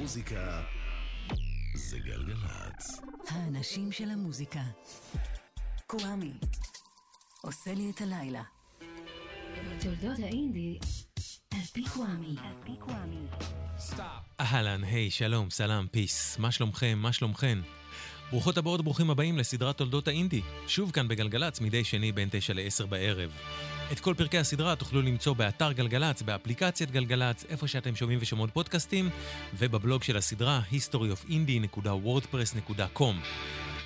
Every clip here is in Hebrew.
המוזיקה זה גלגלצ. האנשים של המוזיקה. קוואמי. עושה לי את הלילה. תולדות האינדי על פי קוואמי. אהלן, היי, שלום, סלאם, פיס. מה שלומכם? מה שלומכן? ברוכות הבאות, ברוכים הבאים לסדרת תולדות האינדי. שוב כאן בגלגלצ, מדי שני בין 9 ל-10 בערב. את כל פרקי הסדרה תוכלו למצוא באתר גלגלצ, באפליקציית גלגלצ, איפה שאתם שומעים ושומעות פודקאסטים, ובבלוג של הסדרה historyofindie.wordpress.com.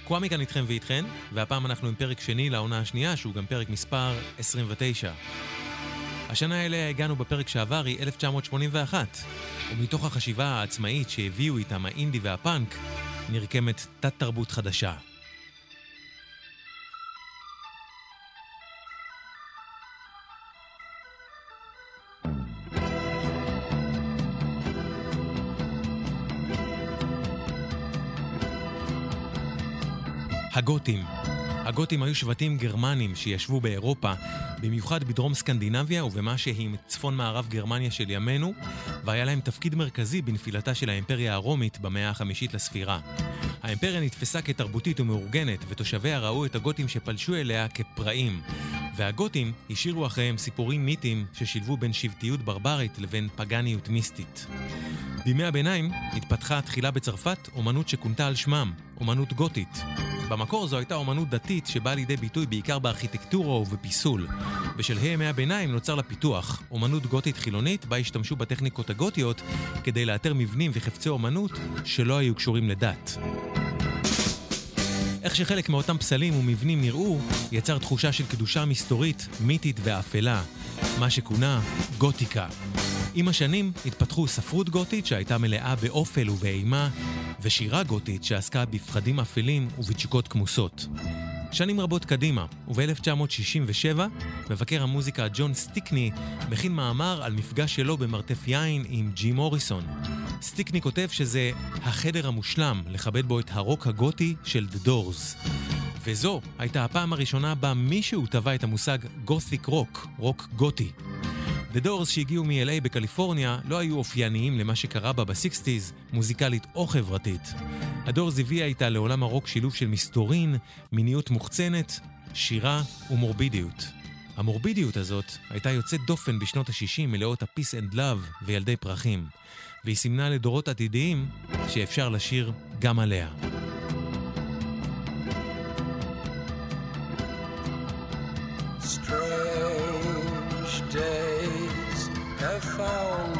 קוואמי כאן איתכם ואיתכן, והפעם אנחנו עם פרק שני לעונה השנייה, שהוא גם פרק מספר 29. השנה אליה הגענו בפרק שעבר היא 1981, ומתוך החשיבה העצמאית שהביאו איתם האינדי והפאנק, נרקמת תת-תרבות חדשה. הגותים. הגותים היו שבטים גרמנים שישבו באירופה, במיוחד בדרום סקנדינביה ובמה שהיא צפון מערב גרמניה של ימינו, והיה להם תפקיד מרכזי בנפילתה של האימפריה הרומית במאה החמישית לספירה. האימפריה נתפסה כתרבותית ומאורגנת, ותושביה ראו את הגותים שפלשו אליה כפראים. והגותים השאירו אחריהם סיפורים מיתיים ששילבו בין שבטיות ברברית לבין פגניות מיסטית. בימי הביניים התפתחה תחילה בצרפת אומנות שכונתה על שמם, אומנות גותית. במקור זו הייתה אומנות דתית שבאה לידי ביטוי בעיקר בארכיטקטורה ובפיסול. בשלהי ימי הביניים נוצר לה פיתוח, אומנות גותית חילונית בה השתמשו בטכניקות הגותיות כדי לאתר מבנים וחפצי אומנות שלא היו קשורים לדת. איך שחלק מאותם פסלים ומבנים נראו, יצר תחושה של קדושה מסתורית, מיתית ואפלה, מה שכונה גותיקה. עם השנים התפתחו ספרות גותית שהייתה מלאה באופל ובאימה, ושירה גותית שעסקה בפחדים אפלים ובתשוקות כמוסות. שנים רבות קדימה, וב-1967, מבקר המוזיקה ג'ון סטיקני מכין מאמר על מפגש שלו במרתף יין עם ג'ים מוריסון. סטיקני כותב שזה החדר המושלם לכבד בו את הרוק הגותי של The Doors. וזו הייתה הפעם הראשונה בה מישהו טבע את המושג gothic rock, רוק גותי. The Doors שהגיעו מ-LA בקליפורניה לא היו אופייניים למה שקרה בה בסיקסטיז, מוזיקלית או חברתית. הדורס הביאה איתה לעולם הרוק שילוב של מסתורין, מיניות מוחצנת, שירה ומורבידיות. המורבידיות הזאת הייתה יוצאת דופן בשנות ה-60 מלאות ה-Peace and Love וילדי פרחים, והיא סימנה לדורות עתידיים שאפשר לשיר גם עליה. foul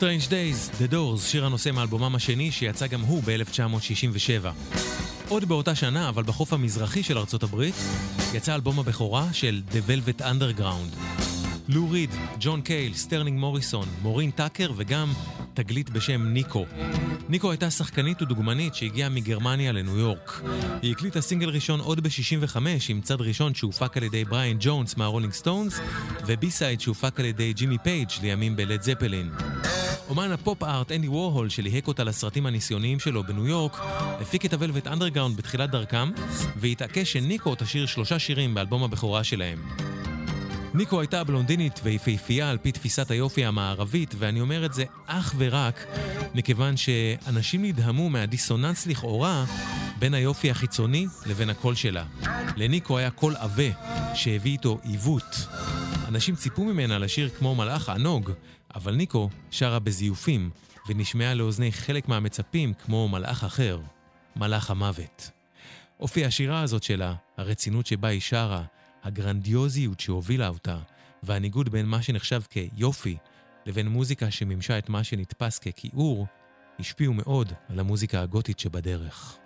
Strange Days, The Doors, שיר הנושא מאלבומם השני שיצא גם הוא ב-1967. עוד באותה שנה, אבל בחוף המזרחי של ארצות הברית, יצא אלבום הבכורה של The Velvet Underground. לו ריד, ג'ון קייל, סטרלינג מוריסון, מורין טאקר וגם תגלית בשם ניקו. ניקו הייתה שחקנית ודוגמנית שהגיעה מגרמניה לניו יורק. היא הקליטה סינגל ראשון עוד ב-65 עם צד ראשון שהופק על ידי בריאן ג'ונס מהרולינג סטונס ו B-side שהופק על ידי ג'ימי פייג' לימים בלד זפלין. אומן הפופ ארט אנדי וורהול שליהק אותה לסרטים הניסיוניים שלו בניו יורק, הפיק את הוולווט אנדרגראונד בתחילת דרכם, והתעקש שניקו תשיר שלושה שירים באלבום הבכורה שלהם. ניקו הייתה בלונדינית ויפהפייה על פי תפיסת היופי המערבית, ואני אומר את זה אך ורק מכיוון שאנשים נדהמו מהדיסוננס לכאורה בין היופי החיצוני לבין הקול שלה. לניקו היה קול עבה שהביא איתו עיוות. אנשים ציפו ממנה לשיר כמו מלאך ענוג, אבל ניקו שרה בזיופים, ונשמעה לאוזני חלק מהמצפים כמו מלאך אחר, מלאך המוות. אופי השירה הזאת שלה, הרצינות שבה היא שרה, הגרנדיוזיות שהובילה אותה, והניגוד בין מה שנחשב כיופי לבין מוזיקה שמימשה את מה שנתפס ככיעור, השפיעו מאוד על המוזיקה הגותית שבדרך.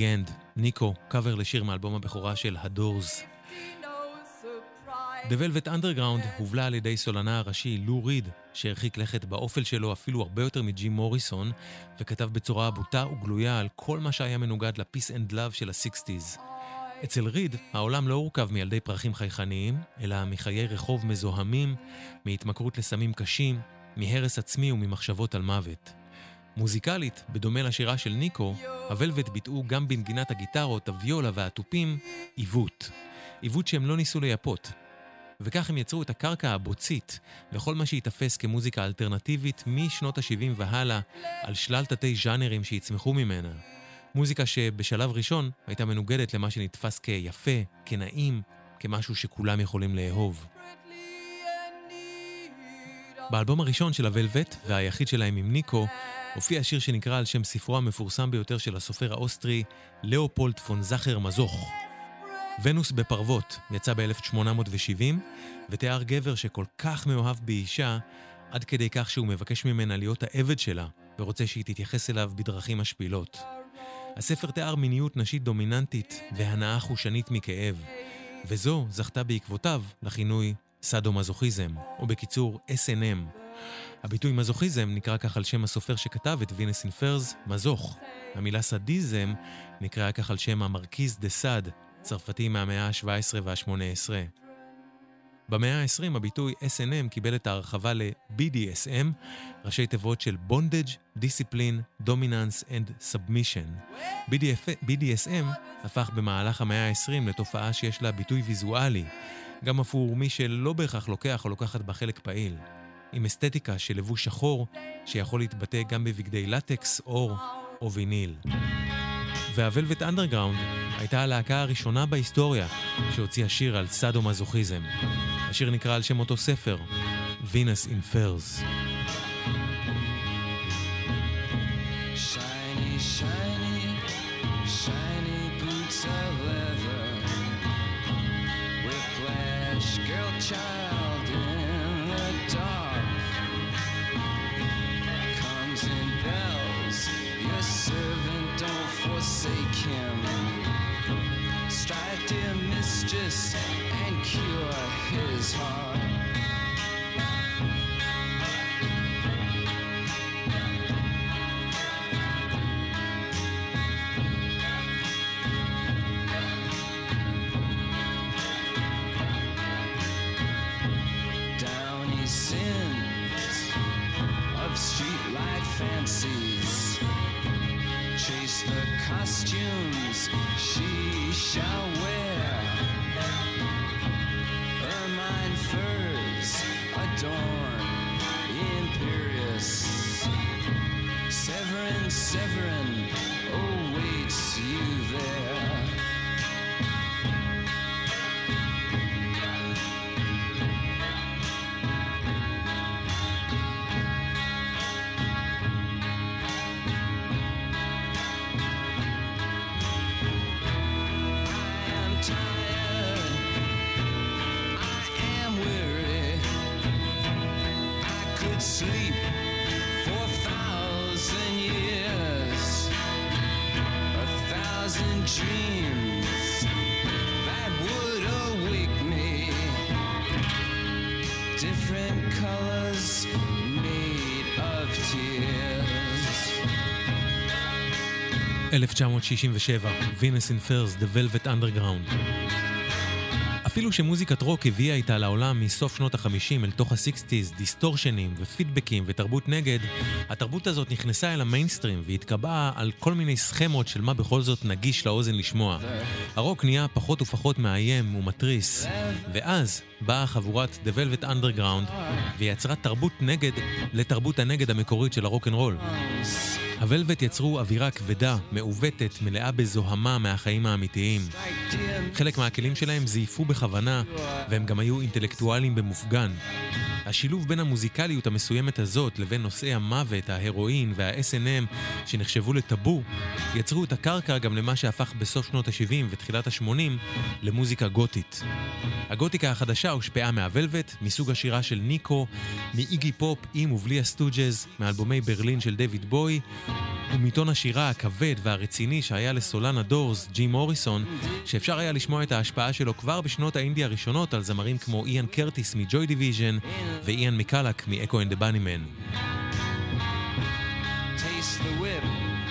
End, ניקו, קאבר לשיר מאלבום הבכורה של הדורס. The Velvet Underground הובלה על ידי סולנה הראשי לו ריד, שהרחיק לכת באופל שלו אפילו הרבה יותר מג'ים מוריסון, וכתב בצורה בוטה וגלויה על כל מה שהיה מנוגד ל-Peace and Love של ה-60's. אצל ריד, העולם לא הורכב מילדי פרחים חייכניים, אלא מחיי רחוב מזוהמים, מהתמכרות לסמים קשים, מהרס עצמי וממחשבות על מוות. מוזיקלית, בדומה לשירה של ניקו, הוולבט ביטאו גם בנגינת הגיטרות, הוויולה והתופים עיוות. עיוות שהם לא ניסו לייפות. וכך הם יצרו את הקרקע הבוצית לכל מה שייתפס כמוזיקה אלטרנטיבית משנות ה-70 והלאה, על שלל תתי ז'אנרים שיצמחו ממנה. מוזיקה שבשלב ראשון הייתה מנוגדת למה שנתפס כיפה, כנעים, כמשהו שכולם יכולים לאהוב. באלבום הראשון של הוולבט, והיחיד שלהם עם ניקו, הופיע שיר שנקרא על שם ספרו המפורסם ביותר של הסופר האוסטרי, לאופולד פון זאכר מזוך. ונוס בפרוות יצא ב-1870, ותיאר גבר שכל כך מאוהב באישה, עד כדי כך שהוא מבקש ממנה להיות העבד שלה, ורוצה שהיא תתייחס אליו בדרכים משפילות. הספר תיאר מיניות נשית דומיננטית והנאה חושנית מכאב, וזו זכתה בעקבותיו לכינוי סאדו-מזוכיזם, או בקיצור S&M. הביטוי מזוכיזם נקרא כך על שם הסופר שכתב את וינס אינפרס, מזוך. המילה סדיזם נקרא כך על שם המרכיז דה סאד, צרפתי מהמאה ה-17 וה-18. במאה ה-20 הביטוי S&M קיבל את ההרחבה ל-BDSM, ראשי תיבות של Bondage, Discipline, Dominance and Submission. BDF, BDSM הפך במהלך המאה ה-20 לתופעה שיש לה ביטוי ויזואלי, גם עבור מי שלא בהכרח לוקח או לוקחת בה חלק פעיל. עם אסתטיקה של לבוש שחור, שיכול להתבטא גם בבגדי לטקס, אור או ויניל. והוולבט אנדרגראונד הייתה הלהקה הראשונה בהיסטוריה שהוציאה שיר על סאדו-מזוכיזם. השיר נקרא על שם אותו ספר, Venus in Furs. The costumes she shall wear. Ermine furs adorn 1967, Venus in Furs, The Velvet Underground. אפילו שמוזיקת רוק הביאה איתה לעולם מסוף שנות ה-50 אל תוך ה-60's דיסטורשנים ופידבקים ותרבות נגד, התרבות הזאת נכנסה אל המיינסטרים והתקבעה על כל מיני סכמות של מה בכל זאת נגיש לאוזן לשמוע. הרוק נהיה פחות ופחות מאיים ומתריס, ואז באה חבורת The Velvet Underground ויצרה תרבות נגד לתרבות הנגד המקורית של הרוקנרול. הוולבט יצרו אווירה כבדה, מעוותת, מלאה בזוהמה מהחיים האמיתיים. חלק מהכלים שלהם זייפו בכוונה, והם גם היו אינטלקטואלים במופגן. השילוב בין המוזיקליות המסוימת הזאת לבין נושאי המוות, ההרואין וה-S&M שנחשבו לטאבו, יצרו את הקרקע גם למה שהפך בסוף שנות ה-70 ותחילת ה-80 למוזיקה גותית. הגותיקה החדשה הושפעה מהוולבט, מסוג השירה של ניקו, מאיגי פופ עם ובלי הסטוג'ז, מאלבומי ברלין של דיוויד בואי, ומטון השירה הכבד והרציני שהיה לסולן הדורס, ג'ים מוריסון, שאפשר היה לשמוע את ההשפעה שלו כבר בשנות האינדי הראשונות על זמרים כמו איאן קרטיס מג'וי דיוויז'ן ואיאן מקאלוק מאקו אנד דה באנימן.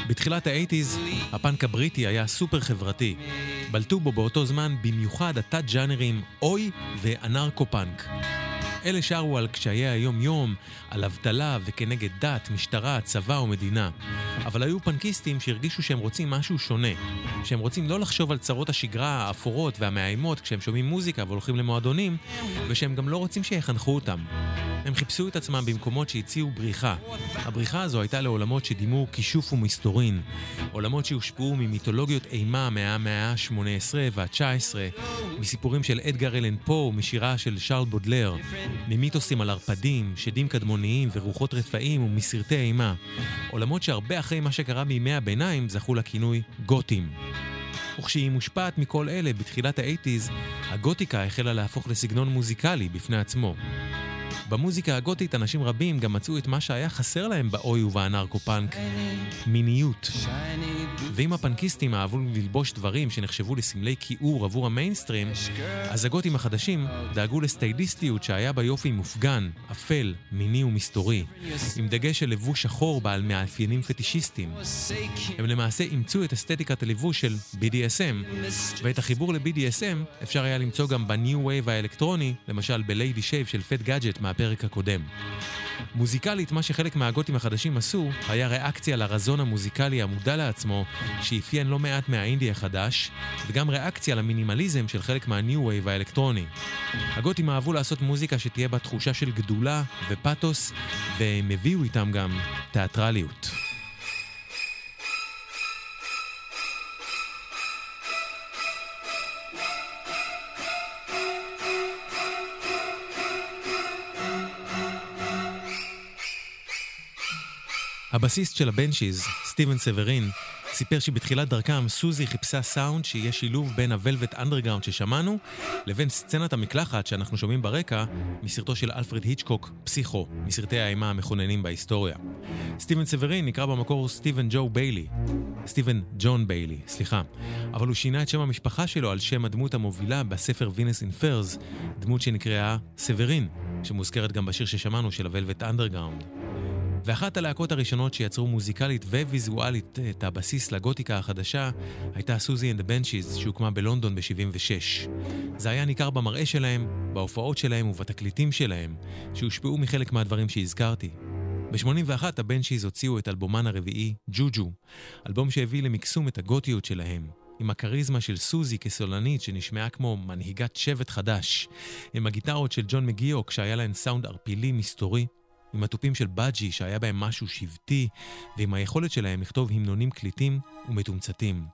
בתחילת האייטיז, הפאנק הבריטי היה סופר חברתי. בלטו בו באותו זמן במיוחד התת-ג'אנרים אוי ואנרקו-פאנק. אלה שרו על קשיי היום-יום, על אבטלה וכנגד דת, משטרה, צבא או מדינה. אבל היו פנקיסטים שהרגישו שהם רוצים משהו שונה. שהם רוצים לא לחשוב על צרות השגרה האפורות והמאיימות כשהם שומעים מוזיקה והולכים למועדונים, ושהם גם לא רוצים שיחנכו אותם. הם חיפשו את עצמם במקומות שהציעו בריחה. הבריחה הזו הייתה לעולמות שדימו כישוף ומסתורין. עולמות שהושפעו ממיתולוגיות אימה מהמאה ה-18 וה-19, מסיפורים של אדגר אלן פה ומשירה של שרל בודלר, ממיתוסים על ערפדים, שדים קדמוניים ורוחות רפאים ומסרטי אימה. עולמות שהרבה אחרי מה שקרה בימי הביניים זכו לכינוי גותים. וכשהיא מושפעת מכל אלה בתחילת האייטיז, הגותיקה החלה להפוך לסגנון מוזיקלי בפני עצמו. במוזיקה הגותית אנשים רבים גם מצאו את מה שהיה חסר להם באוי ובאנרקו-פאנק, מיניות. ואם הפנקיסטים אהבו ללבוש דברים שנחשבו לסמלי כיעור עבור המיינסטרים, אז הגותים החדשים דאגו לסטייליסטיות שהיה בה יופי מופגן, אפל, מיני ומסתורי, עם דגש של לבוש שחור בעל מאפיינים פטישיסטיים. הם למעשה אימצו את אסתטיקת הלבוש של BDSM, ואת החיבור ל-BDSM אפשר היה למצוא גם ב new wave האלקטרוני, למשל ב Lady Shave של פאד גאדג'ט מהפרק הקודם. מוזיקלית, מה שחלק מהגותים החדשים עשו, היה ריאקציה לרזון המוזיקלי המודע לעצמו, שאפיין לא מעט מהאינדי החדש, וגם ריאקציה למינימליזם של חלק מה new wave האלקטרוני. הגותים אהבו לעשות מוזיקה שתהיה בה תחושה של גדולה ופתוס, והם הביאו איתם גם תיאטרליות. הבסיסט של הבנשיז, סטיבן סברין, סיפר שבתחילת דרכם סוזי חיפשה סאונד שיהיה שילוב בין הוולבט אנדרגראונד ששמענו לבין סצנת המקלחת שאנחנו שומעים ברקע מסרטו של אלפרד היצ'קוק, פסיכו, מסרטי האימה המכוננים בהיסטוריה. סטיבן סברין נקרא במקור סטיבן ג'ו ביילי. סטיבן ג'ון ביילי, סליחה. אבל הוא שינה את שם המשפחה שלו על שם הדמות המובילה בספר Venus in Furs, דמות שנקראה סברין, שמוזכרת גם בשיר ששמענו של הוולבט אנדרגראונד. ואחת הלהקות הראשונות שיצרו מוזיקלית וויזואלית את הבסיס לגותיקה החדשה הייתה סוזי אנד הבנצ'יז שהוקמה בלונדון ב-76. זה היה ניכר במראה שלהם, בהופעות שלהם ובתקליטים שלהם, שהושפעו מחלק מהדברים שהזכרתי. ב-81 הבנצ'יז הוציאו את אלבומן הרביעי, ג'וג'ו, אלבום שהביא למקסום את הגותיות שלהם. עם הכריזמה של סוזי כסולנית שנשמעה כמו מנהיגת שבט חדש, עם הגיטרות של ג'ון מגיוק שהיה להן סאונד ערפילי מסתורי, עם התופים של בג'י שהיה בהם משהו שבטי, ועם היכולת שלהם לכתוב המנונים קליטים ומתומצתים.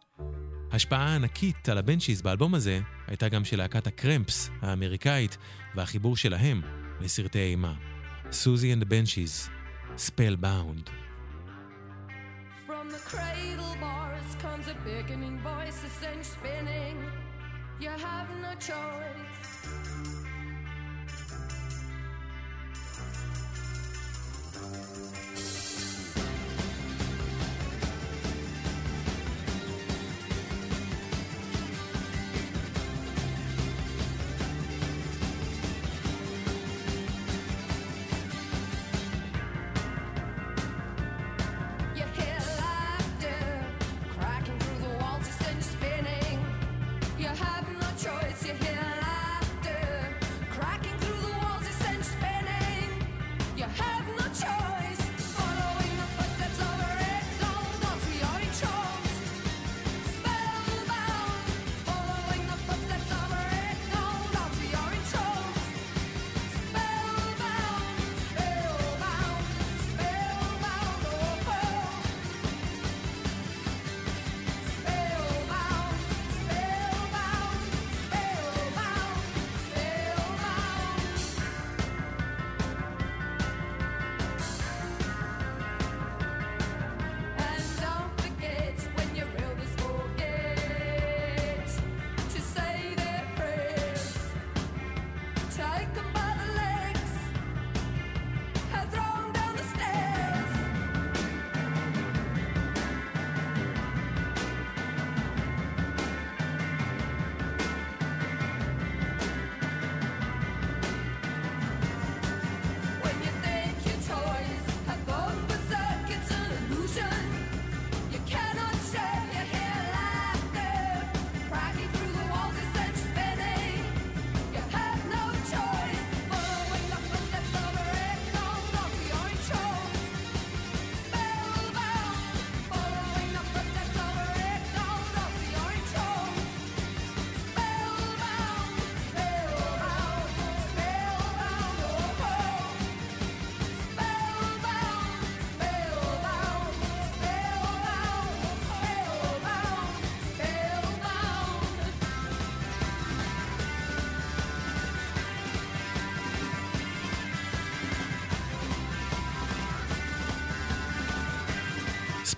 השפעה הענקית על הבנצ'יז באלבום הזה הייתה גם של להקת הקרמפס האמריקאית והחיבור שלהם לסרטי אימה. סוזי and the Benchies, Spellbound. From the cradle comes a beckoning voice, a send spinning. You have no choice.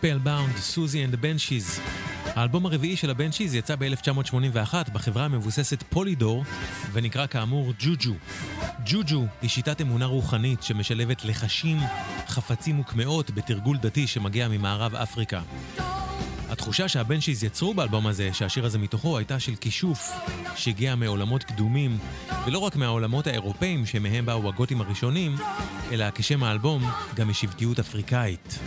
Spellbound, סוזי and the Banshees. האלבום הרביעי של הבנצ'יז יצא ב-1981 בחברה המבוססת פולידור ונקרא כאמור ג'וג'ו. ג'וג'ו היא שיטת אמונה רוחנית שמשלבת לחשים, חפצים וקמעות בתרגול דתי שמגיע ממערב אפריקה. התחושה שהבנצ'יז יצרו באלבום הזה, שהשיר הזה מתוכו, הייתה של כישוף שהגיע מעולמות קדומים, ולא רק מהעולמות האירופאים שמהם באו הגותים הראשונים, אלא כשם האלבום, גם משבטיות אפריקאית.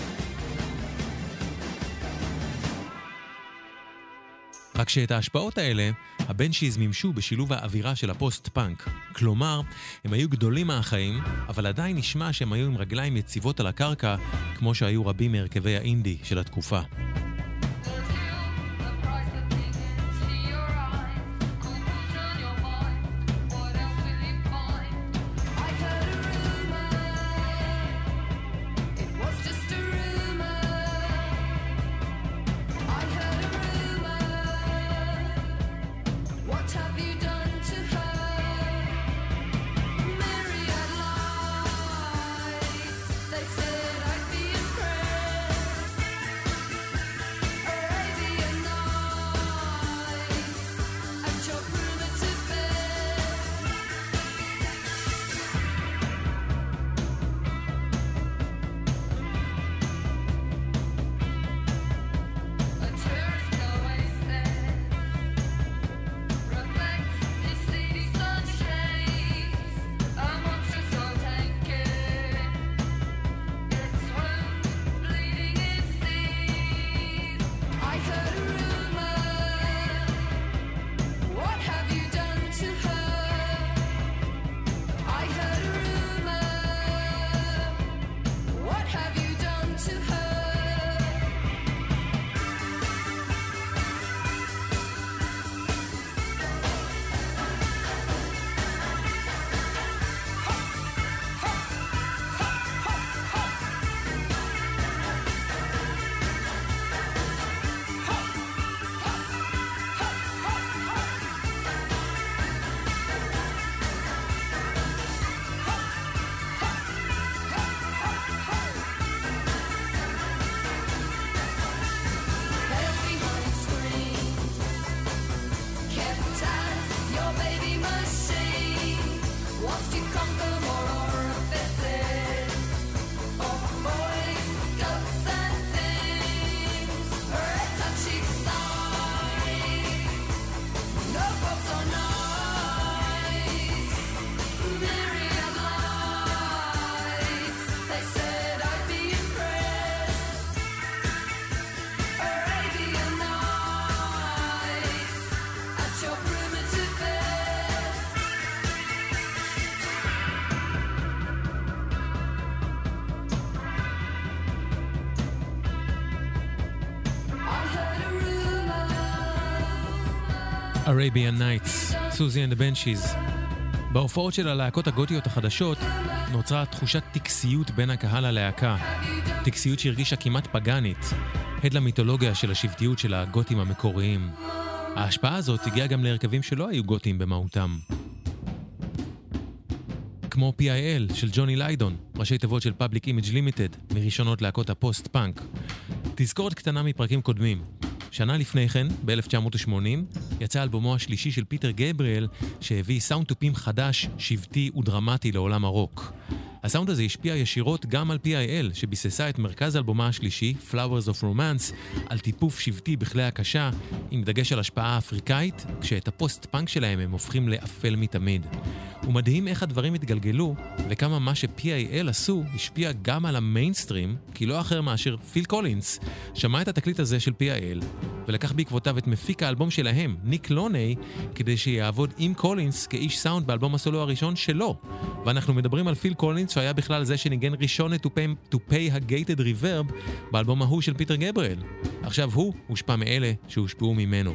רק שאת ההשפעות האלה, הבנצ'יז מימשו בשילוב האווירה של הפוסט-פאנק. כלומר, הם היו גדולים מהחיים, אבל עדיין נשמע שהם היו עם רגליים יציבות על הקרקע, כמו שהיו רבים מהרכבי האינדי של התקופה. Arabian Nights, סוזי and the Banshees. בהופעות של הלהקות הגותיות החדשות נוצרה תחושת טקסיות בין הקהל ללהקה. טקסיות שהרגישה כמעט פגאנית, הד למיתולוגיה של השבטיות של הגותים המקוריים. ההשפעה הזאת הגיעה גם להרכבים שלא היו גותיים במהותם. כמו PIL של ג'וני ליידון, ראשי תיבות של Public Image Limited, מראשונות להקות הפוסט-פאנק. תזכורת קטנה מפרקים קודמים. שנה לפני כן, ב-1980, יצא אלבומו השלישי של פיטר גבריאל, שהביא סאונד תופים חדש, שבטי ודרמטי לעולם הרוק. הסאונד הזה השפיע ישירות גם על PIL, שביססה את מרכז אלבומה השלישי, Flowers of Romance, על תיפוף שבטי בכלי הקשה, עם דגש על השפעה אפריקאית, כשאת הפוסט-פאנק שלהם הם הופכים לאפל מתמיד. ומדהים איך הדברים התגלגלו, וכמה מה ש-PIL עשו השפיע גם על המיינסטרים, כי לא אחר מאשר פיל קולינס, שמע את התקליט הזה של PIL, ולקח בעקבותיו את מפיק האלבום שלהם, ניק לוני, כדי שיעבוד עם קולינס כאיש סאונד באלבום הסולו הראשון שלו. ואנחנו מדברים על פיל קולינס שהיה בכלל זה שניגן ראשון את תופי, ה gated reverb באלבום ההוא של פיטר גבריאל. עכשיו הוא הושפע מאלה שהושפעו ממנו.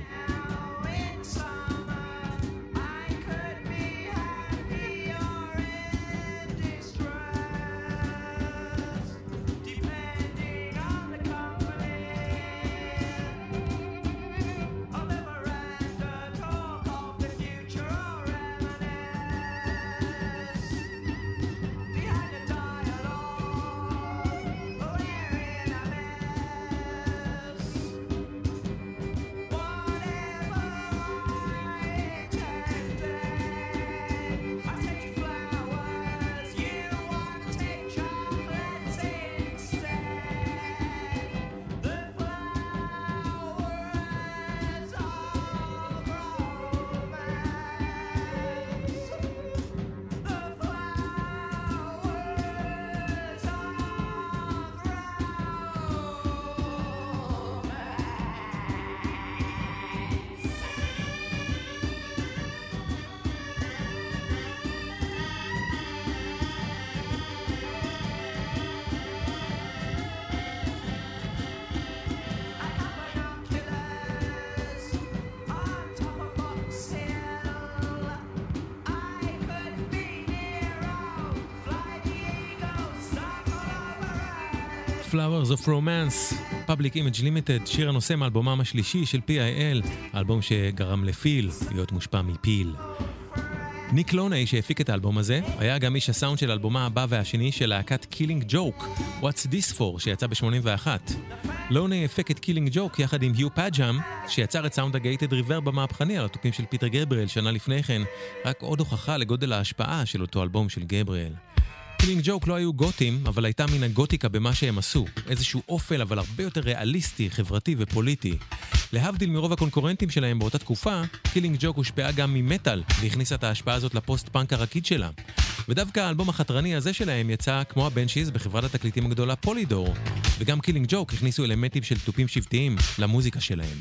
Flowers of Romance, Public Image Limited, שיר הנושא מאלבומם השלישי של PIL, האלבום שגרם לפיל להיות מושפע מפיל. ניק לוני, שהפיק את האלבום הזה, היה גם איש הסאונד של אלבומה הבא והשני של להקת קילינג ג'וק, What's This For, שיצא ב-81. לוני הפיק את קילינג ג'וק יחד עם יו פאדג'אם, שיצר את סאונד ה gated reverb המהפכני על התופים של פיטר גבריאל שנה לפני כן, רק עוד הוכחה לגודל ההשפעה של אותו אלבום של גבריאל. קילינג ג'וק לא היו גותים, אבל הייתה מן הגותיקה במה שהם עשו. איזשהו אופל, אבל הרבה יותר ריאליסטי, חברתי ופוליטי. להבדיל מרוב הקונקורנטים שלהם באותה תקופה, קילינג ג'וק הושפעה גם ממטאל, והכניסה את ההשפעה הזאת לפוסט-פאנק הרקיד שלה. ודווקא האלבום החתרני הזה שלהם יצא כמו הבנשיז בחברת התקליטים הגדולה פולידור, וגם קילינג ג'וק הכניסו אלמנטים של תופים שבטיים למוזיקה שלהם.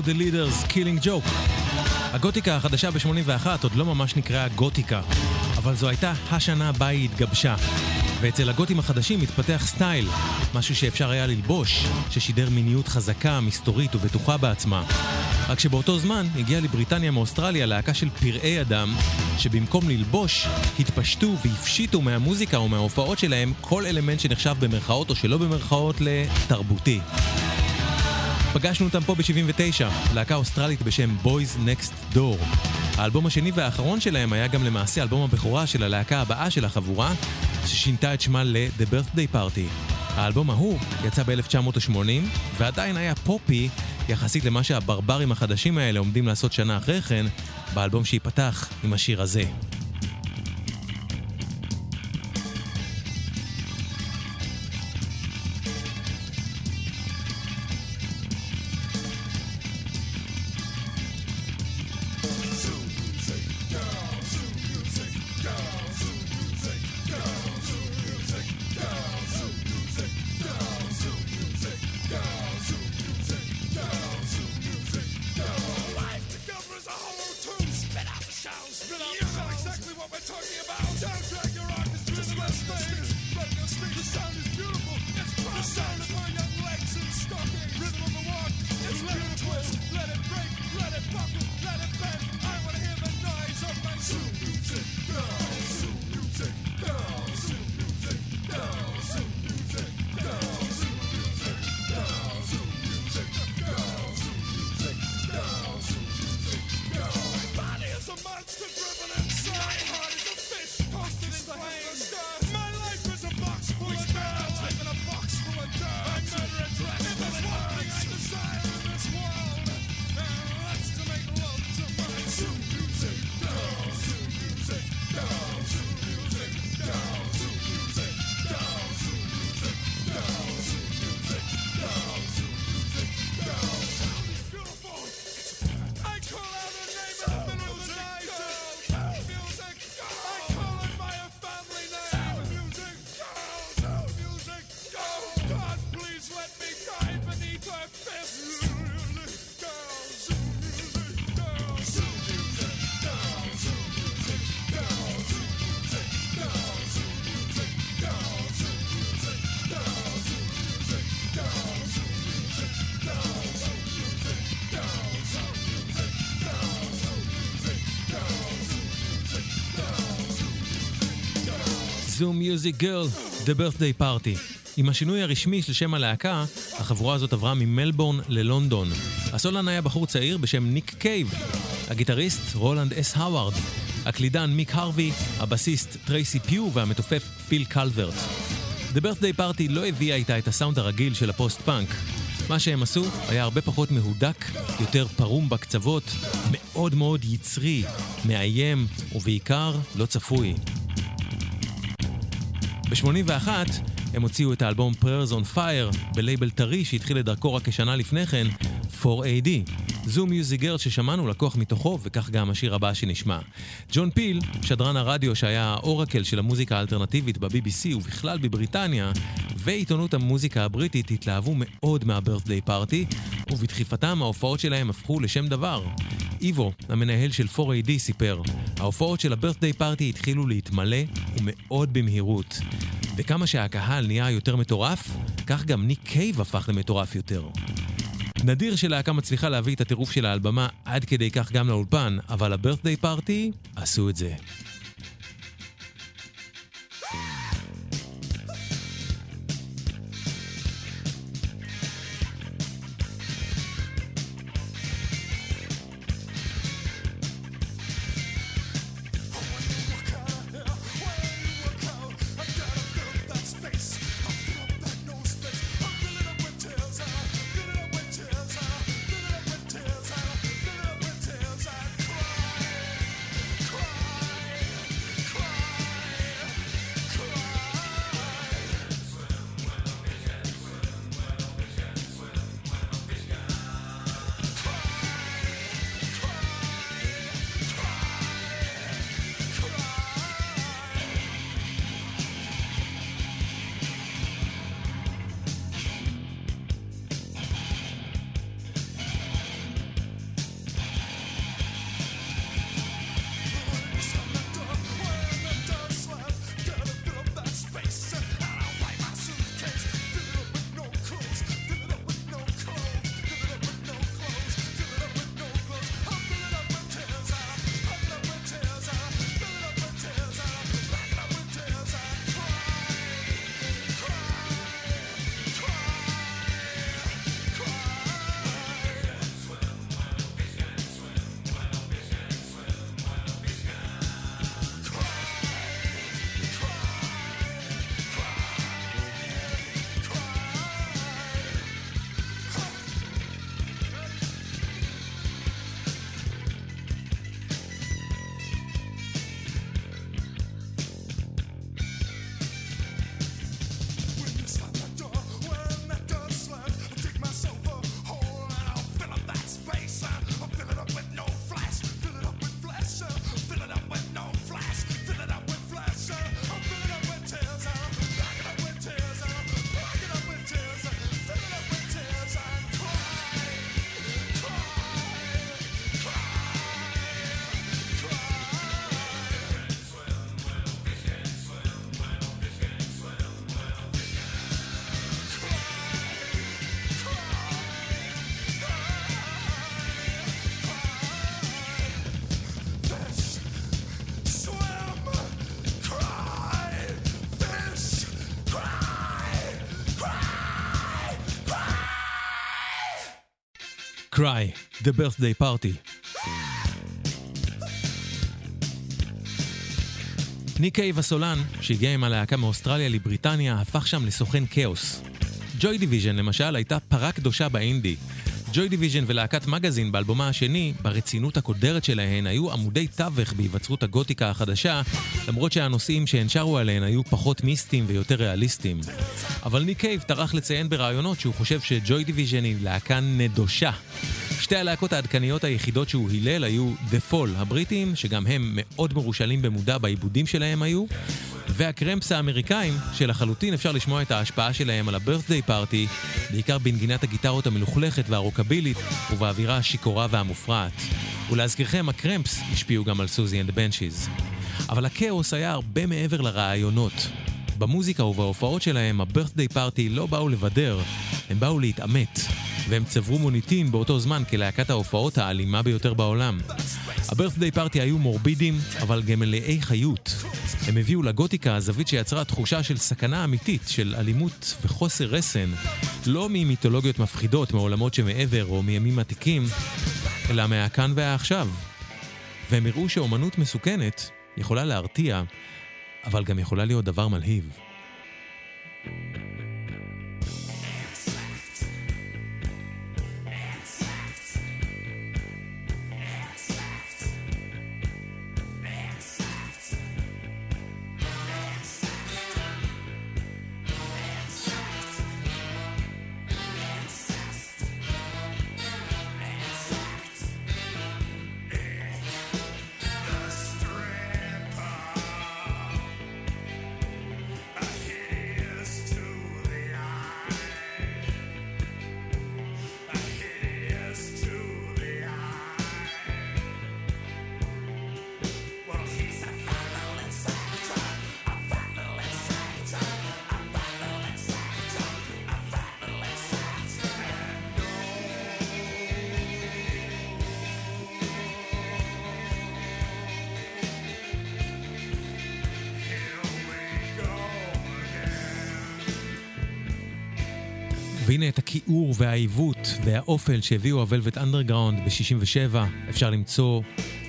Follow the Leaders, Killing Joke. הגותיקה החדשה ב-81 עוד לא ממש נקראה גותיקה, אבל זו הייתה השנה בה היא התגבשה. ואצל הגותים החדשים התפתח סטייל, משהו שאפשר היה ללבוש, ששידר מיניות חזקה, מסתורית ובטוחה בעצמה. רק שבאותו זמן הגיעה לבריטניה מאוסטרליה להקה של פראי אדם, שבמקום ללבוש, התפשטו והפשיטו מהמוזיקה או מההופעות שלהם כל אלמנט שנחשב במרכאות או שלא במרכאות לתרבותי. פגשנו אותם פה ב-79, להקה אוסטרלית בשם Boys Next Door. האלבום השני והאחרון שלהם היה גם למעשה אלבום הבכורה של הלהקה הבאה של החבורה, ששינתה את שמה ל-The Birthday Party. האלבום ההוא יצא ב-1980, ועדיין היה פופי יחסית למה שהברברים החדשים האלה עומדים לעשות שנה אחרי כן, באלבום שייפתח עם השיר הזה. Zoo-Music Girl, The Birthday Party. עם השינוי הרשמי של שם הלהקה, החבורה הזאת עברה ממלבורן ללונדון. הסולן היה בחור צעיר בשם ניק קייב, הגיטריסט רולנד אס האווארד, הקלידן מיק הרווי, הבסיסט טרייסי פיו והמתופף פיל קלברט. The Birthday Party לא הביאה איתה את הסאונד הרגיל של הפוסט-פאנק. מה שהם עשו היה הרבה פחות מהודק, יותר פרום בקצוות, מאוד מאוד יצרי, מאיים, ובעיקר לא צפוי. ב-81 הם הוציאו את האלבום Prayers on Fire בלייבל טרי שהתחיל את דרכו רק כשנה לפני כן, 4AD. זו מיוזיק גרד ששמענו לקוח מתוכו, וכך גם השיר הבא שנשמע. ג'ון פיל, שדרן הרדיו שהיה האורקל של המוזיקה האלטרנטיבית ב-BBC ובכלל בבריטניה, ועיתונות המוזיקה הבריטית התלהבו מאוד מה-birthday party, ובדחיפתם ההופעות שלהם הפכו לשם דבר. איבו, המנהל של 4AD, סיפר, ההופעות של ה-birthday party התחילו להתמלא ומאוד במהירות. וכמה שהקהל נהיה יותר מטורף, כך גם ניק קייב הפך למטורף יותר. נדיר שלהקה מצליחה להביא את הטירוף של האלבמה עד כדי כך גם לאולפן, אבל הברת'דיי פארטי עשו את זה. Cry, The Birthday Party. ניק קייב הסולן, שהגיע עם הלהקה מאוסטרליה לבריטניה, הפך שם לסוכן כאוס. ג'וי דיוויז'ן למשל הייתה פרה קדושה באינדי. ג'וי דיוויז'ן ולהקת מגזין באלבומה השני, ברצינות הקודרת שלהן, היו עמודי תווך בהיווצרות הגותיקה החדשה, למרות שהנושאים שהן שרו עליהן היו פחות מיסטיים ויותר ריאליסטיים. אבל ניק קייב טרח לציין בראיונות שהוא חושב שג'וי דיוויז'ן היא להקה נדושה. שתי הלהקות העדכניות היחידות שהוא הילל היו The Fall הבריטים, שגם הם מאוד מרושלים במודע בעיבודים שלהם היו, והקרמפס האמריקאים, שלחלוטין אפשר לשמוע את ההשפעה שלהם על ה-birthday party, בעיקר בנגינת הגיטרות המלוכלכת והרוקבילית, ובאווירה השיכורה והמופרעת. ולהזכירכם, הקרמפס השפיעו גם על סוזי אנד דה בנשיז. אבל הכאוס היה הרבה מעבר לרעיונות. במוזיקה ובהופעות שלהם, ה-birthday party לא באו לבדר, הם באו להתעמת. והם צברו מוניטין באותו זמן כלהקת ההופעות האלימה ביותר בעולם. הברת'דיי פארטי היו מורבידים, אבל גם מלאי חיות. הם הביאו לגותיקה הזווית שיצרה תחושה של סכנה אמיתית, של אלימות וחוסר רסן, לא ממיתולוגיות מפחידות מעולמות שמעבר או מימים עתיקים, אלא מהכאן והעכשיו. והם הראו שאומנות מסוכנת יכולה להרתיע, אבל גם יכולה להיות דבר מלהיב. הכיעור והעיוות והאופל שהביאו הוולווט אנדרגראונד ב-67 אפשר למצוא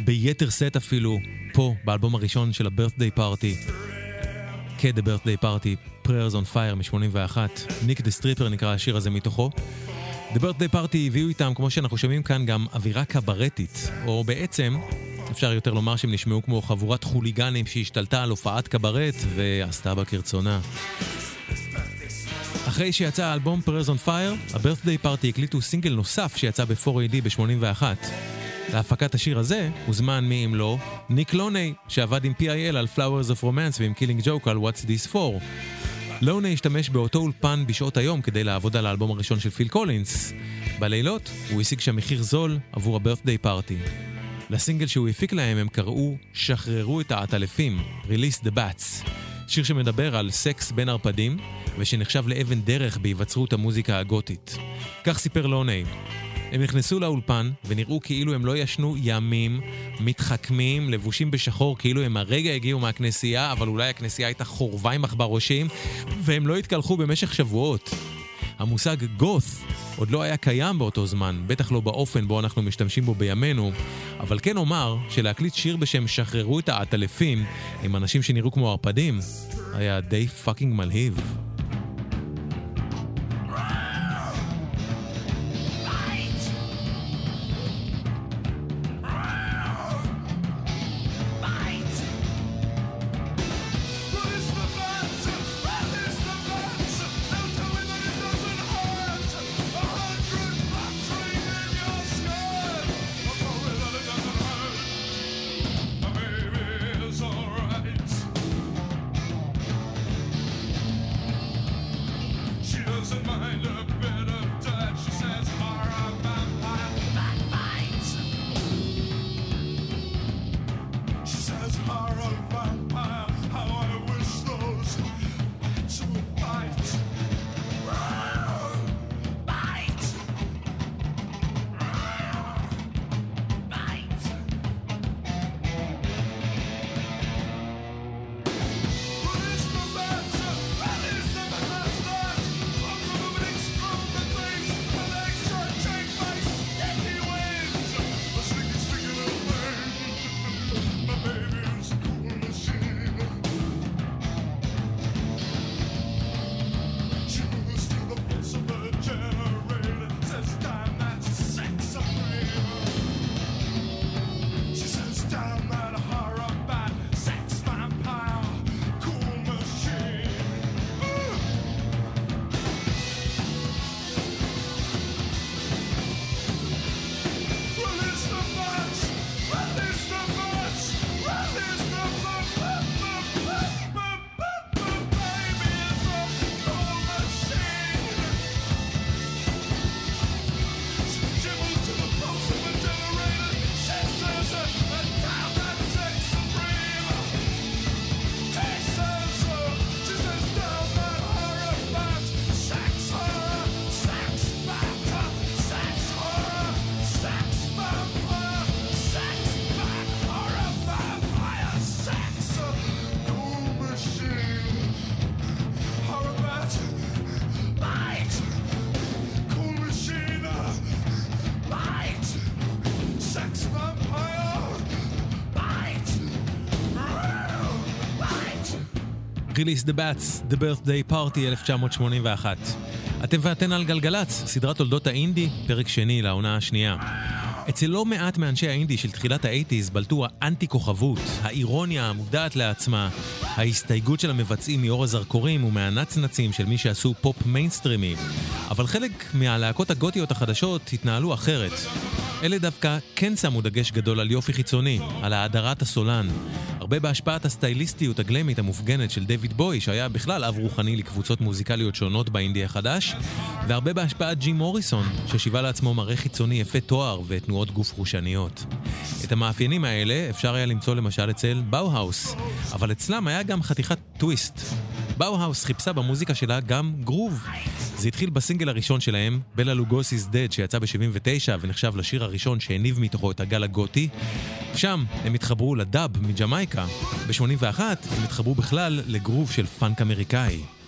ביתר שאת אפילו פה באלבום הראשון של ה-birthday party. כ-The birthday party prayers on fire מ-81. Nick the Stripper נקרא השיר הזה מתוכו. The birthday party הביאו איתם כמו שאנחנו שומעים כאן גם אווירה קברטית. או בעצם אפשר יותר לומר שהם נשמעו כמו חבורת חוליגנים שהשתלטה על הופעת קברט ועשתה בה כרצונה. אחרי שיצא האלבום Prayers on Fire, הברת'דיי פארטי הקליטו סינגל נוסף שיצא ב-4AD ב-81. להפקת השיר הזה הוזמן מי אם לא ניק לוני, שעבד עם PIL על Flowers of Romance ועם קילינג ג'וק על What's This For. לוני השתמש באותו אולפן בשעות היום כדי לעבוד על האלבום הראשון של פיל קולינס. בלילות הוא השיג שם מחיר זול עבור הברת'דיי פארטי. לסינגל שהוא הפיק להם הם קראו "שחררו את העטלפים", Release the Bats. שיר שמדבר על סקס בין ערפדים, ושנחשב לאבן דרך בהיווצרות המוזיקה הגותית. כך סיפר לוני. הם נכנסו לאולפן ונראו כאילו הם לא ישנו ימים, מתחכמים, לבושים בשחור כאילו הם הרגע הגיעו מהכנסייה, אבל אולי הכנסייה הייתה חורבה עם עכברושים, והם לא התקלחו במשך שבועות. המושג גות עוד לא היה קיים באותו זמן, בטח לא באופן בו אנחנו משתמשים בו בימינו, אבל כן אומר שלהקליט שיר בשם שחררו את העטלפים עם אנשים שנראו כמו ערפדים, היה די פאקינג מלהיב. Release the Bats, The Birthday Party 1981. אתם ואתן על גלגלצ, סדרת תולדות האינדי, פרק שני לעונה השנייה. אצל לא מעט מאנשי האינדי של תחילת האייטיז בלטו האנטי-כוכבות, האירוניה המודעת לעצמה, ההסתייגות של המבצעים מאור הזרקורים ומהנצנצים של מי שעשו פופ מיינסטרימי. אבל חלק מהלהקות הגותיות החדשות התנהלו אחרת. אלה דווקא כן שמו דגש גדול על יופי חיצוני, על האדרת הסולן. הרבה בהשפעת הסטייליסטיות הגלאמית המופגנת של דויד בוי, שהיה בכלל אב רוחני לקבוצות מוזיקליות שונות באינדי החדש, והרבה בהשפעת ג'ים מוריסון, ששיווה לעצמו מראה חיצוני יפה תואר ותנועות גוף חושניות. את המאפיינים האלה אפשר היה למצוא למשל אצל באו-האוס, אבל אצלם היה גם חתיכת טוויסט. באו-האוס חיפשה במוזיקה שלה גם גרוב. זה התחיל בסינגל הראשון שלהם, Bela Lugosi's Dead, שיצא ב-79 ונחשב לשיר הראשון שהניב מתוכו את הגל הגותי. שם הם התחברו לדאב מג'מייקה. ב-81 הם התחברו בכלל לגרוב של פאנק אמריקאי.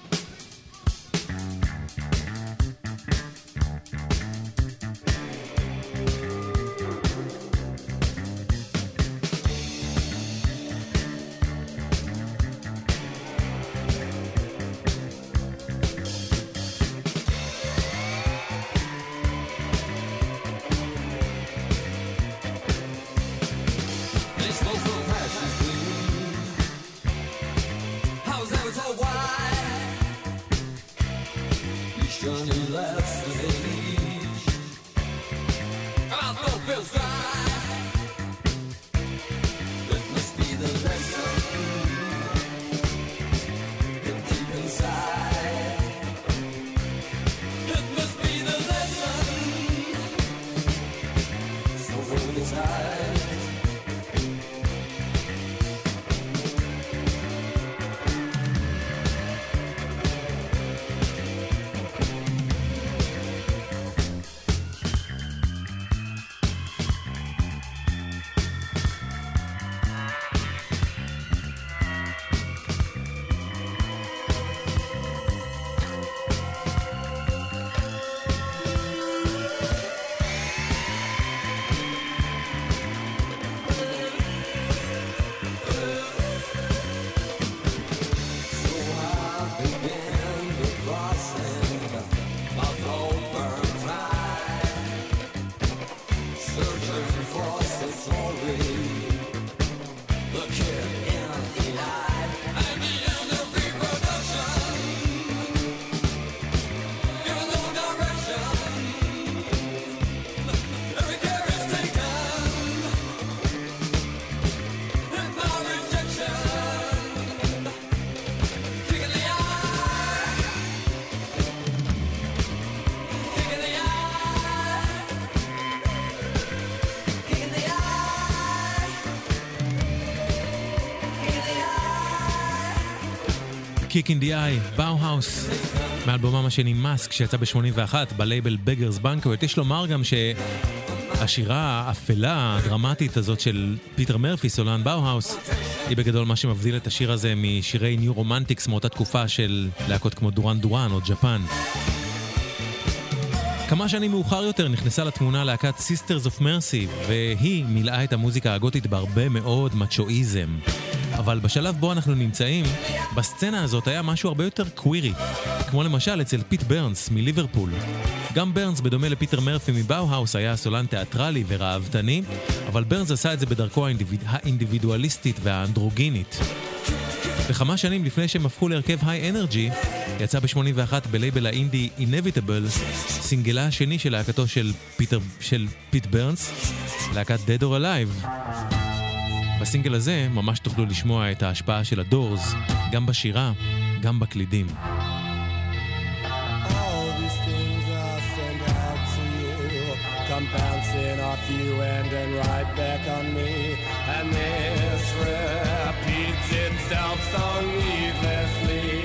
Kick in the Eye, באו-האוס, מאלבומם השני Mask שיצא ב-81 בלייבל Beggars Banquet. יש לומר גם שהשירה האפלה, הדרמטית הזאת של פיטר מרפי, סולן באו-האוס, היא בגדול מה שמבדיל את השיר הזה משירי New Romantics מאותה תקופה של להקות כמו דורן דורן או ג'פן. כמה שנים מאוחר יותר נכנסה לתמונה להקת Sisters of Mercy, והיא מילאה את המוזיקה הגותית בהרבה מאוד מצ'ואיזם. אבל בשלב בו אנחנו נמצאים, בסצנה הזאת היה משהו הרבה יותר קווירי, כמו למשל אצל פיט ברנס מליברפול. גם ברנס, בדומה לפיטר מרפי מבאו-האוס, היה סולן תיאטרלי וראוותני, אבל ברנס עשה את זה בדרכו האינדיביד... האינדיבידואליסטית והאנדרוגינית. וכמה שנים לפני שהם הפכו להרכב hi-energy, יצא ב-81 בלייבל האינדי Inevitable, סינגלה השני של להקתו של פיט ברנס, להקת Dead or Alive. בסינגל הזה ממש תוכלו לשמוע את ההשפעה של הדורס, גם בשירה, גם בקלידים. Repeats itself so needlessly.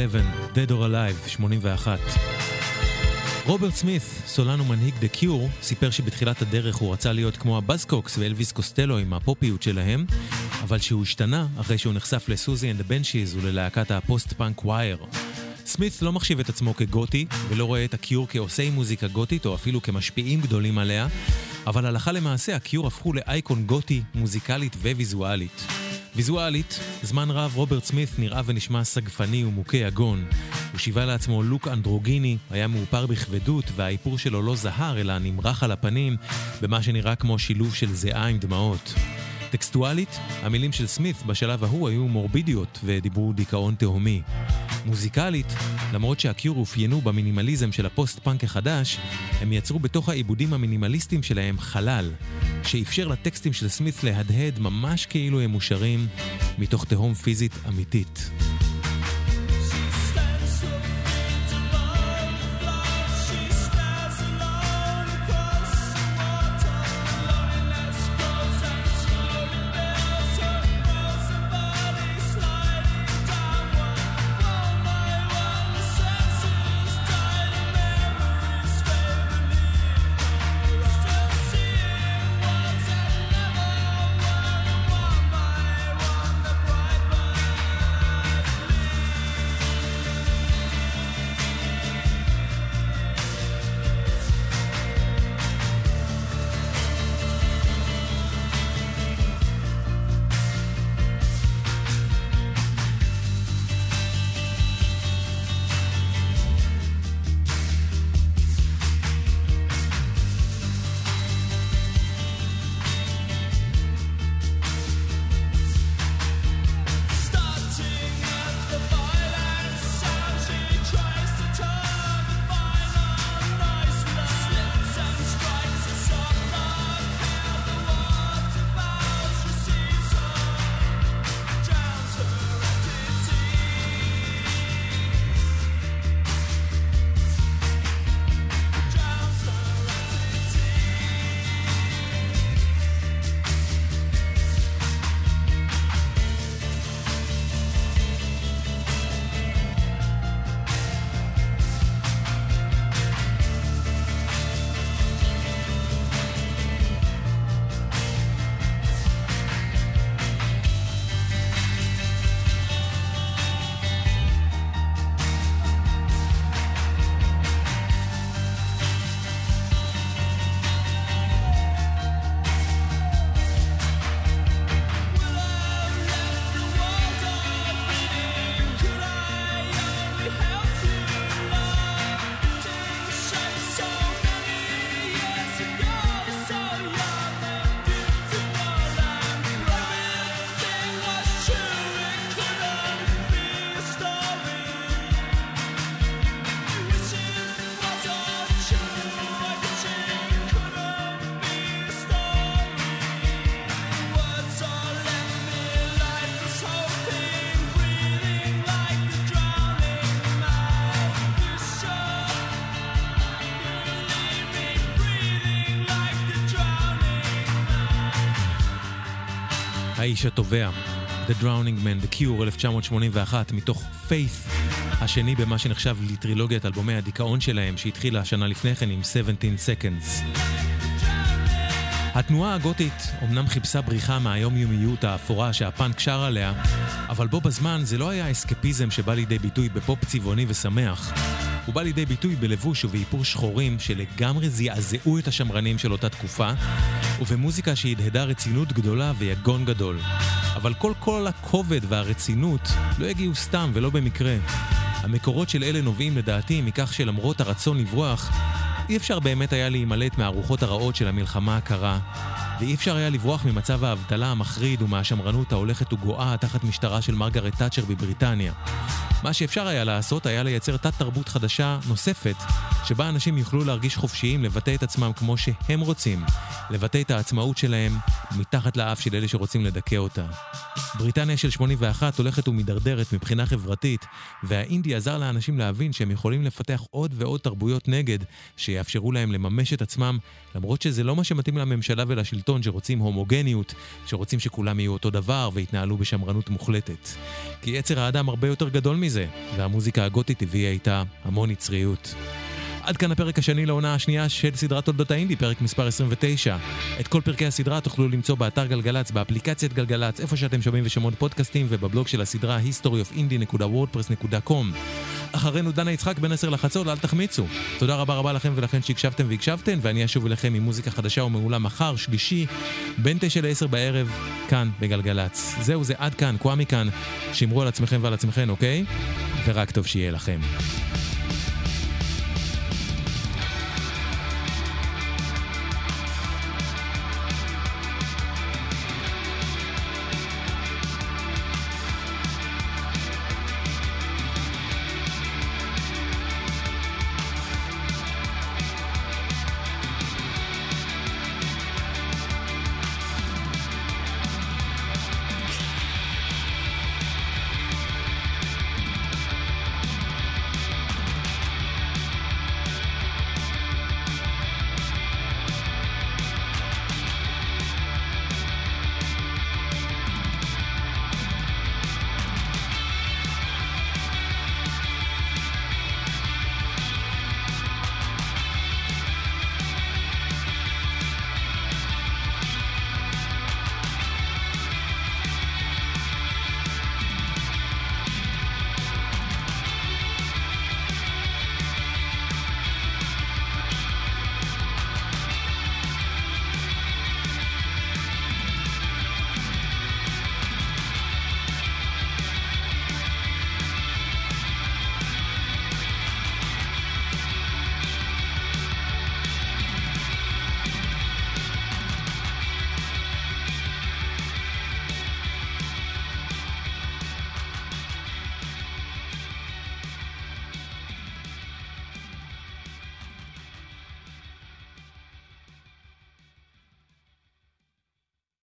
11, Dead or Alive, 81. רוברט סמית, סולן ומנהיג דה קיור, סיפר שבתחילת הדרך הוא רצה להיות כמו הבאזקוקס ואלוויס קוסטלו עם הפופיות שלהם, אבל שהוא השתנה אחרי שהוא נחשף לסוזי אנד הבנשיז וללהקת הפוסט-פאנק ווייר. סמית לא מחשיב את עצמו כגותי, ולא רואה את הקיור כעושי מוזיקה גותית, או אפילו כמשפיעים גדולים עליה, אבל הלכה למעשה הקיור הפכו לאייקון גותי, מוזיקלית וויזואלית. ויזואלית, זמן רב רוברט סמית נראה ונשמע סגפני ומוכה יגון. הוא שיווה לעצמו לוק אנדרוגיני, היה מאופר בכבדות, והאיפור שלו לא זהר אלא נמרח על הפנים, במה שנראה כמו שילוב של זיעה עם דמעות. טקסטואלית, המילים של סמית בשלב ההוא היו מורבידיות ודיברו דיכאון תהומי. מוזיקלית, למרות שהקיור אופיינו במינימליזם של הפוסט-פאנק החדש, הם יצרו בתוך העיבודים המינימליסטיים שלהם חלל, שאפשר לטקסטים של סמית להדהד ממש כאילו הם מושרים מתוך תהום פיזית אמיתית. האיש התובע, The Drowning Man, The Cure, 1981, מתוך Faith, השני במה שנחשב לטרילוגיית אלבומי הדיכאון שלהם, שהתחילה שנה לפני כן עם 17 Seconds. התנועה הגותית אמנם חיפשה בריחה מהיומיומיות האפורה שהפאנק שר עליה, אבל בו בזמן זה לא היה אסקפיזם שבא לידי ביטוי בפופ צבעוני ושמח. הוא בא לידי ביטוי בלבוש ובאיפור שחורים שלגמרי זעזעו את השמרנים של אותה תקופה, ובמוזיקה שהדהדה רצינות גדולה ויגון גדול. אבל כל כל הכובד והרצינות לא הגיעו סתם ולא במקרה. המקורות של אלה נובעים לדעתי מכך שלמרות הרצון לברוח, אי אפשר באמת היה להימלט מהרוחות הרעות של המלחמה הקרה, ואי אפשר היה לברוח ממצב האבטלה המחריד ומהשמרנות ההולכת וגואה תחת משטרה של מרגרט תאצ'ר בבריטניה. מה שאפשר היה לעשות היה לייצר תת-תרבות חדשה נוספת, שבה אנשים יוכלו להרגיש חופשיים לבטא את עצמם כמו שהם רוצים, לבטא את העצמאות שלהם מתחת לאף של אלה שרוצים לדכא אותה. בריטניה של 81 הולכת ומידרדרת מבחינה חברתית, והאינדי עזר לאנשים להבין שהם יכולים לפתח עוד ועוד תרבויות נגד, שיאפשרו להם לממש את עצמם, למרות שזה לא מה שמתאים לממשלה ולשלטון שרוצים הומוגניות, שרוצים שכולם יהיו אותו דבר ויתנהלו בשמרנות מוחלטת. כי יצר האדם הרבה יותר גדול מזה, והמוזיקה הגותית הביאה איתה המון יצריות. עד כאן הפרק השני לעונה השנייה של סדרת תולדות האינדי, פרק מספר 29. את כל פרקי הסדרה תוכלו למצוא באתר גלגלצ, באפליקציית גלגלצ, איפה שאתם שומעים ושומעות פודקאסטים, ובבלוג של הסדרה historyofindie.wordpress.com. אחרינו דנה יצחק בין 10 לחצות, אל תחמיצו. תודה רבה רבה לכם ולכן שהקשבתם והקשבתן, ואני אשוב אליכם עם מוזיקה חדשה ומעולה מחר, שלישי, בין 9 ל-10 בערב, כאן בגלגלצ. זהו, זה עד כאן, קוואמי כאן. שמרו על עצמכם ועל עצמכם, אוקיי? ורק טוב שיהיה לכם.